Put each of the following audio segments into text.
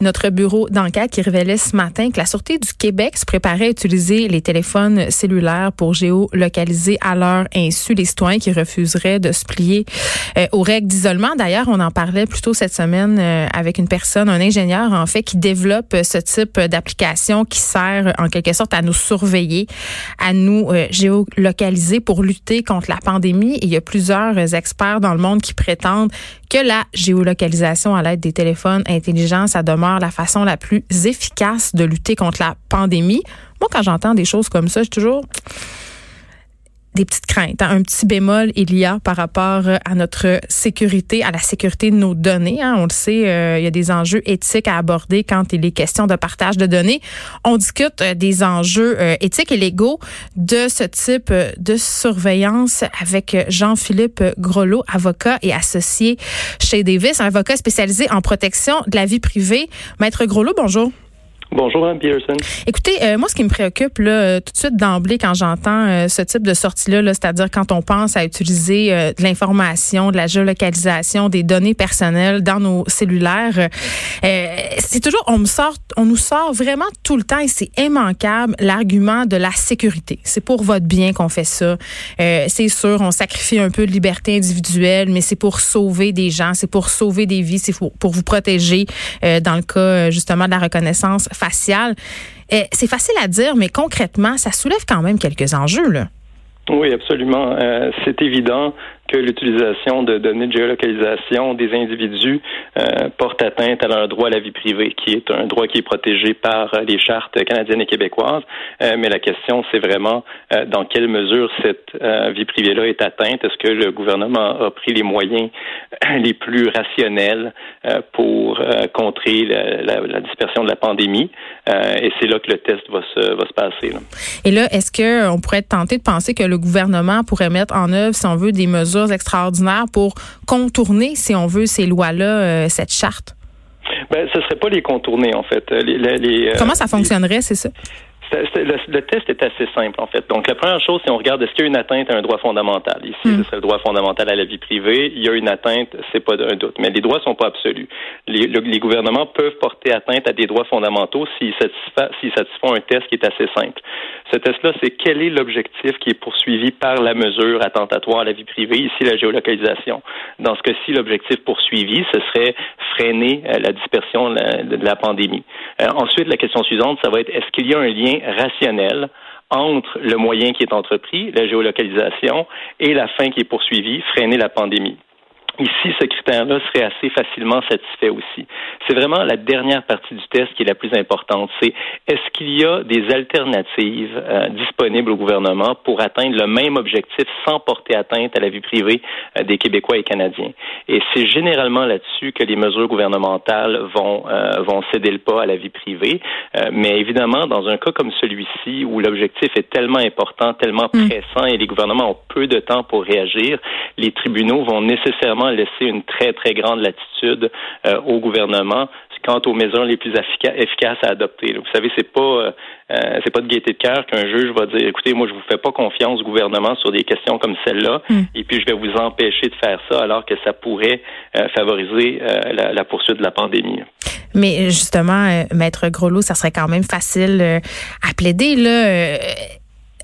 Notre bureau d'enquête qui révélait ce matin que la Sûreté du Québec se préparait à utiliser les téléphones cellulaires pour géolocaliser à leur insu les citoyens qui refuseraient de se plier euh, aux règles d'isolement. D'ailleurs, on en parlait plus tôt cette semaine euh, avec une personne, un ingénieur en fait, qui développe ce type d'application qui sert en quelque sorte à nous surveiller, à nous euh, géolocaliser pour lutter contre la pandémie. Il y a plusieurs experts dans le monde qui prétendent que la géolocalisation à l'aide des téléphones intelligents, ça demeure la façon la plus efficace de lutter contre la pandémie. Moi, quand j'entends des choses comme ça, je suis toujours des petites craintes. Hein. Un petit bémol, il y a par rapport euh, à notre sécurité, à la sécurité de nos données. Hein. On le sait, euh, il y a des enjeux éthiques à aborder quand il est question de partage de données. On discute euh, des enjeux éthiques et légaux de ce type de surveillance avec Jean-Philippe Grolot, avocat et associé chez Davis, un avocat spécialisé en protection de la vie privée. Maître Grolot, bonjour. Bonjour, Mme Pearson. Écoutez, euh, moi, ce qui me préoccupe là, euh, tout de suite d'emblée quand j'entends euh, ce type de sortie-là, -là, c'est-à-dire quand on pense à utiliser de l'information, de la géolocalisation, des données personnelles dans nos cellulaires, c'est toujours, on me sort, on nous sort vraiment tout le temps et c'est immanquable l'argument de la sécurité. C'est pour votre bien qu'on fait ça. c'est sûr, on sacrifie un peu de liberté individuelle, mais c'est pour sauver des gens, c'est pour sauver des vies, c'est pour, pour vous protéger dans le cas justement de la reconnaissance faciale. Eh, c'est facile à dire, mais concrètement, ça soulève quand même quelques enjeux. Là. Oui, absolument. Euh, c'est évident que l'utilisation de données de géolocalisation des individus euh, porte atteinte à leur droit à la vie privée, qui est un droit qui est protégé par euh, les chartes canadiennes et québécoises. Euh, mais la question, c'est vraiment dans quelle mesure cette vie privée-là est atteinte? Est-ce que le gouvernement a pris les moyens les plus rationnels pour contrer la, dispersion de la pandémie? et c'est là que le test va se, passer. Et là, est-ce qu'on pourrait être tenté de penser que le gouvernement pourrait mettre en œuvre, si on veut, des mesures extraordinaires pour contourner, si on veut, ces lois-là, euh, cette charte? Ben, ce ne serait pas les contourner, en fait. Les, euh, Comment ça fonctionnerait, c'est ça? Le, test est assez simple, en fait. Donc, la première chose, si on regarde, est-ce qu'il y a une atteinte à un droit fondamental? Ici, hmm. ce serait le droit fondamental à la vie privée. Il y a une atteinte, c'est pas un doute. Mais les droits sont pas absolus. Les, les gouvernements peuvent porter atteinte à des droits fondamentaux s'ils satisfont, un test qui est assez simple. Ce test-là, c'est quel est l'objectif qui est poursuivi par la mesure attentatoire à la vie privée, ici la géolocalisation? Dans ce cas-ci, l'objectif poursuivi, ce serait freiner euh, la dispersion de la, pandémie. Euh, ensuite, la question suivante, ça va être est-ce qu'il y a un lien rationnel entre le moyen qui est entrepris, la géolocalisation, et la fin qui est poursuivie, freiner la pandémie. Ici, ce critère-là serait assez facilement satisfait aussi. C'est vraiment la dernière partie du test qui est la plus importante. C'est est-ce qu'il y a des alternatives euh, disponibles au gouvernement pour atteindre le même objectif sans porter atteinte à la vie privée euh, des Québécois et Canadiens? Et c'est généralement là-dessus que les mesures gouvernementales vont euh, vont céder le pas à la vie privée. mais évidemment, dans un cas comme celui-ci où l'objectif est tellement important, tellement mm. pressant et les gouvernements ont peu de temps pour réagir, les tribunaux vont nécessairement laisser une très, très grande latitude euh, au gouvernement quant aux mesures les plus efficaces à adopter. Vous savez, c'est pas euh, euh, c'est pas de gaieté de cœur qu'un juge va dire écoutez, moi je vous fais pas confiance au gouvernement sur des questions comme celle-là, hmm. et puis je vais vous empêcher de faire ça alors que ça pourrait favoriser la, la, poursuite de la pandémie. Mais justement, maître Groslo, ça serait quand même facile à plaider là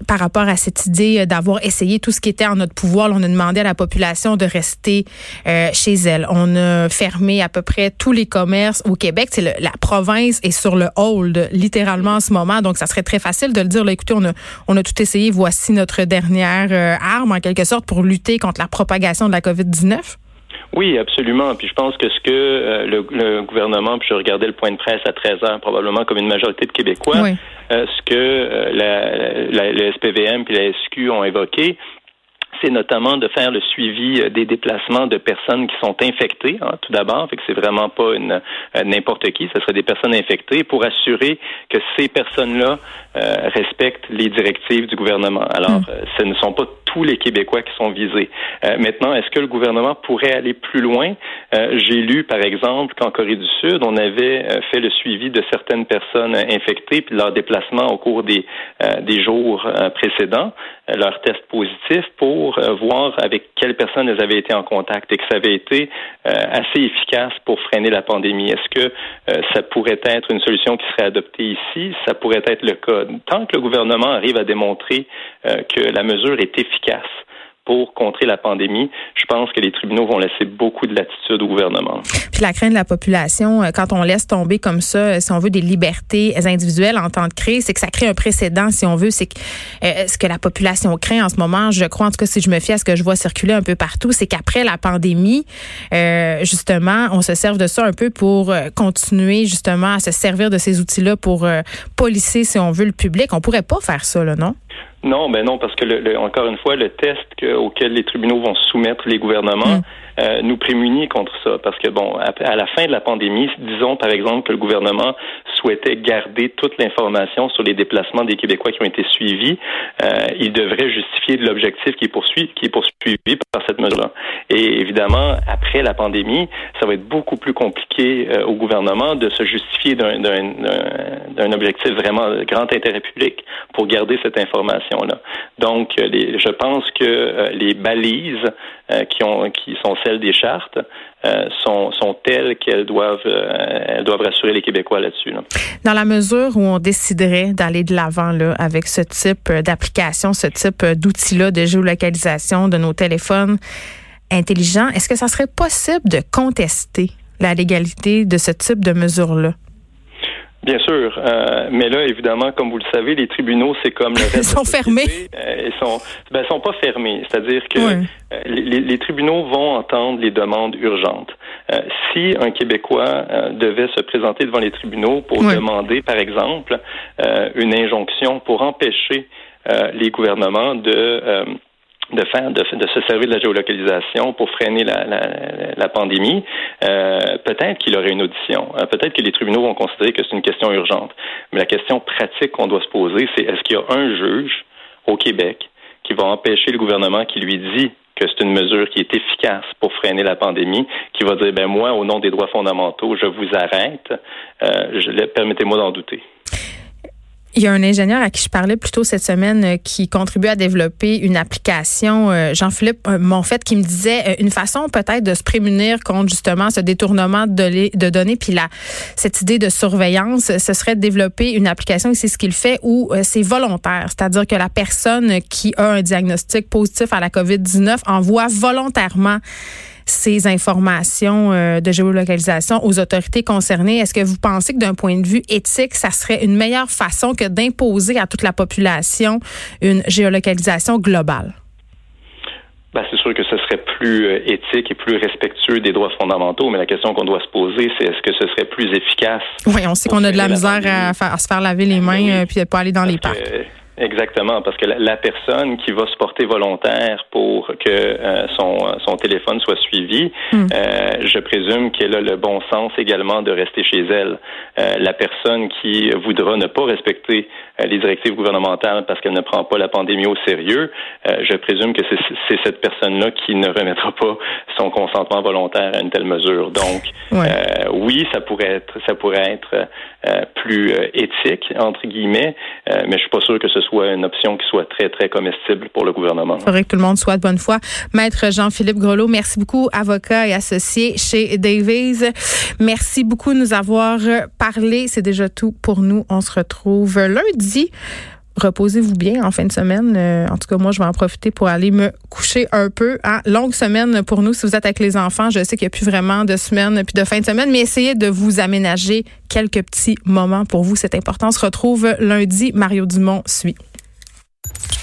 par rapport à cette idée euh, d'avoir essayé tout ce qui était en notre pouvoir. on a demandé à la population de rester euh, chez elle. On a fermé à peu près tous les commerces au Québec. C'est la province est sur le hold littéralement en ce moment, donc ça serait très facile de le dire. Là, écoutez, on a, on a tout essayé. Voici notre dernière euh, arme en quelque sorte pour lutter contre la propagation de la COVID-19. Oui, absolument. Puis je pense que ce que euh, le, gouvernement, puis je regardais le point de presse à 13 heures, probablement comme une majorité de Québécois, euh, ce que euh, la, la, SPVM puis la SQ ont évoqué, c'est notamment de faire le suivi euh, des déplacements de personnes qui sont infectées, hein, tout d'abord, fait que c'est vraiment pas une euh, n'importe qui, ce serait des personnes infectées, pour assurer que ces personnes-là euh, respectent les directives du gouvernement. Alors, hmm. ce ne sont pas tous les Québécois qui sont visés. maintenant, est-ce que le gouvernement pourrait aller plus loin? J'ai lu, par exemple, qu'en Corée du Sud, on avait fait le suivi de certaines personnes infectées puis leur déplacement au cours des des jours précédents, leur test positif pour euh, voir avec quelles personnes elles avaient été en contact et que ça avait été euh, assez efficace pour freiner la pandémie. Est-ce que euh, ça pourrait être une solution qui serait adoptée ici? Ça pourrait être le cas. Tant que le gouvernement arrive à démontrer que la mesure est efficace, pour contrer la pandémie, je pense que les tribunaux vont laisser beaucoup de latitude au gouvernement. Puis la crainte de la population, euh, quand on laisse tomber comme ça, euh, si on veut des libertés individuelles en temps de crise, c'est que ça crée un précédent, si on veut. C'est euh, ce que la population craint en ce moment, je crois en tout cas si je me fie à ce que je vois circuler un peu partout, c'est qu'après la pandémie, justement, on se serve de ça un peu pour continuer justement à se servir de ces outils-là pour policer, si on veut, le public. On pourrait pas faire ça, là, non? Non, ben non, parce que le, encore une fois, le test auquel les tribunaux vont soumettre les gouvernements, mm. Euh, nous prémunit contre ça. Parce que, bon, à, la fin de la pandémie, disons par exemple que le gouvernement souhaitait garder toute l'information sur les déplacements des Québécois qui ont été suivis, euh, il devrait justifier de l'objectif qui est poursuivi, qui est poursuivi par cette mesure-là. Et évidemment, après la pandémie, ça va être beaucoup plus compliqué euh, au gouvernement de se justifier d'un objectif vraiment de grand intérêt public pour garder cette information-là. Donc, les, je pense que les balises qui, ont, qui sont celles des chartes euh, sont, sont, telles qu'elles doivent, euh, elles doivent rassurer les Québécois là-dessus. Dans la mesure où on déciderait d'aller de l'avant là, avec ce type d'application, ce type d'outil-là de géolocalisation de nos téléphones intelligents, est-ce que ça serait possible de contester la légalité de ce type de mesure-là? Bien sûr, euh, mais là, évidemment, comme vous le savez, les tribunaux, c'est comme le reste. ils sont fermés. Euh, ils sont, ben, sont pas fermés. C'est-à-dire que euh, les, les, tribunaux vont entendre les demandes urgentes. Euh, si un Québécois devait se présenter devant les tribunaux pour demander, par exemple, une injonction pour empêcher les gouvernements de de faire de, se servir de la géolocalisation pour freiner la, la, la pandémie, euh, peut-être qu'il aurait une audition. Euh, peut-être que les tribunaux vont considérer que c'est une question urgente. Mais la question pratique qu'on doit se poser, c'est est-ce qu'il y a un juge au Québec qui va empêcher le gouvernement qui lui dit que c'est une mesure qui est efficace pour freiner la pandémie, qui va dire ben moi, au nom des droits fondamentaux, je vous arrête. Euh, permettez-moi d'en douter? Il y a un ingénieur à qui je parlais plus tôt cette semaine euh, qui contribue à développer une application, euh, Jean-Philippe euh, Monfette, qui me disait une façon peut-être de se prémunir contre justement ce détournement de, données, puis là, cette idée de surveillance, ce serait de développer une application, et c'est ce qu'il fait, où c'est volontaire, c'est-à-dire que la personne qui a un diagnostic positif à la COVID-19 envoie volontairement ces informations euh, de géolocalisation aux autorités concernées. Est-ce que vous pensez que d'un point de vue éthique, ça serait une meilleure façon que d'imposer à toute la population une géolocalisation globale? Ben, c'est sûr que ce serait plus euh, éthique et plus respectueux des droits fondamentaux, mais la question qu'on doit se poser, c'est est-ce que ce serait plus efficace? Oui, on sait qu'on a de la misère à, se faire laver les mains et ben euh, puis de pas aller dans les parcs. Exactement, parce que la, personne qui va se porter volontaire pour que euh, son, son téléphone soit suivi, hmm. euh, je présume qu'elle a le bon sens également de rester chez elle. Euh, la personne qui voudra ne pas respecter les directives gouvernementales parce qu'elle ne prend pas la pandémie au sérieux, je présume que c'est cette personne-là qui ne remettra pas son consentement volontaire à une telle mesure. Donc, oui, ça pourrait être, ça pourrait être plus éthique entre guillemets, mais je suis pas sûr que ce soit une option qui soit très, très comestible pour le gouvernement. Il faudrait que tout le monde soit de bonne foi. Maître Jean-Philippe Grelot, merci beaucoup, avocat et associé chez Davies. Merci beaucoup de nous avoir parlé. C'est déjà tout pour nous. On se retrouve lundi. Reposez-vous bien en fin de semaine. Euh, en tout cas, moi, je vais en profiter pour aller me coucher un peu. Hein? Longue semaine pour nous si vous êtes avec les enfants. Je sais qu'il n'y a plus vraiment de semaine puis de fin de semaine, mais essayez de vous aménager quelques petits moments pour vous. C'est important. On se retrouve lundi. Mario Dumont suit.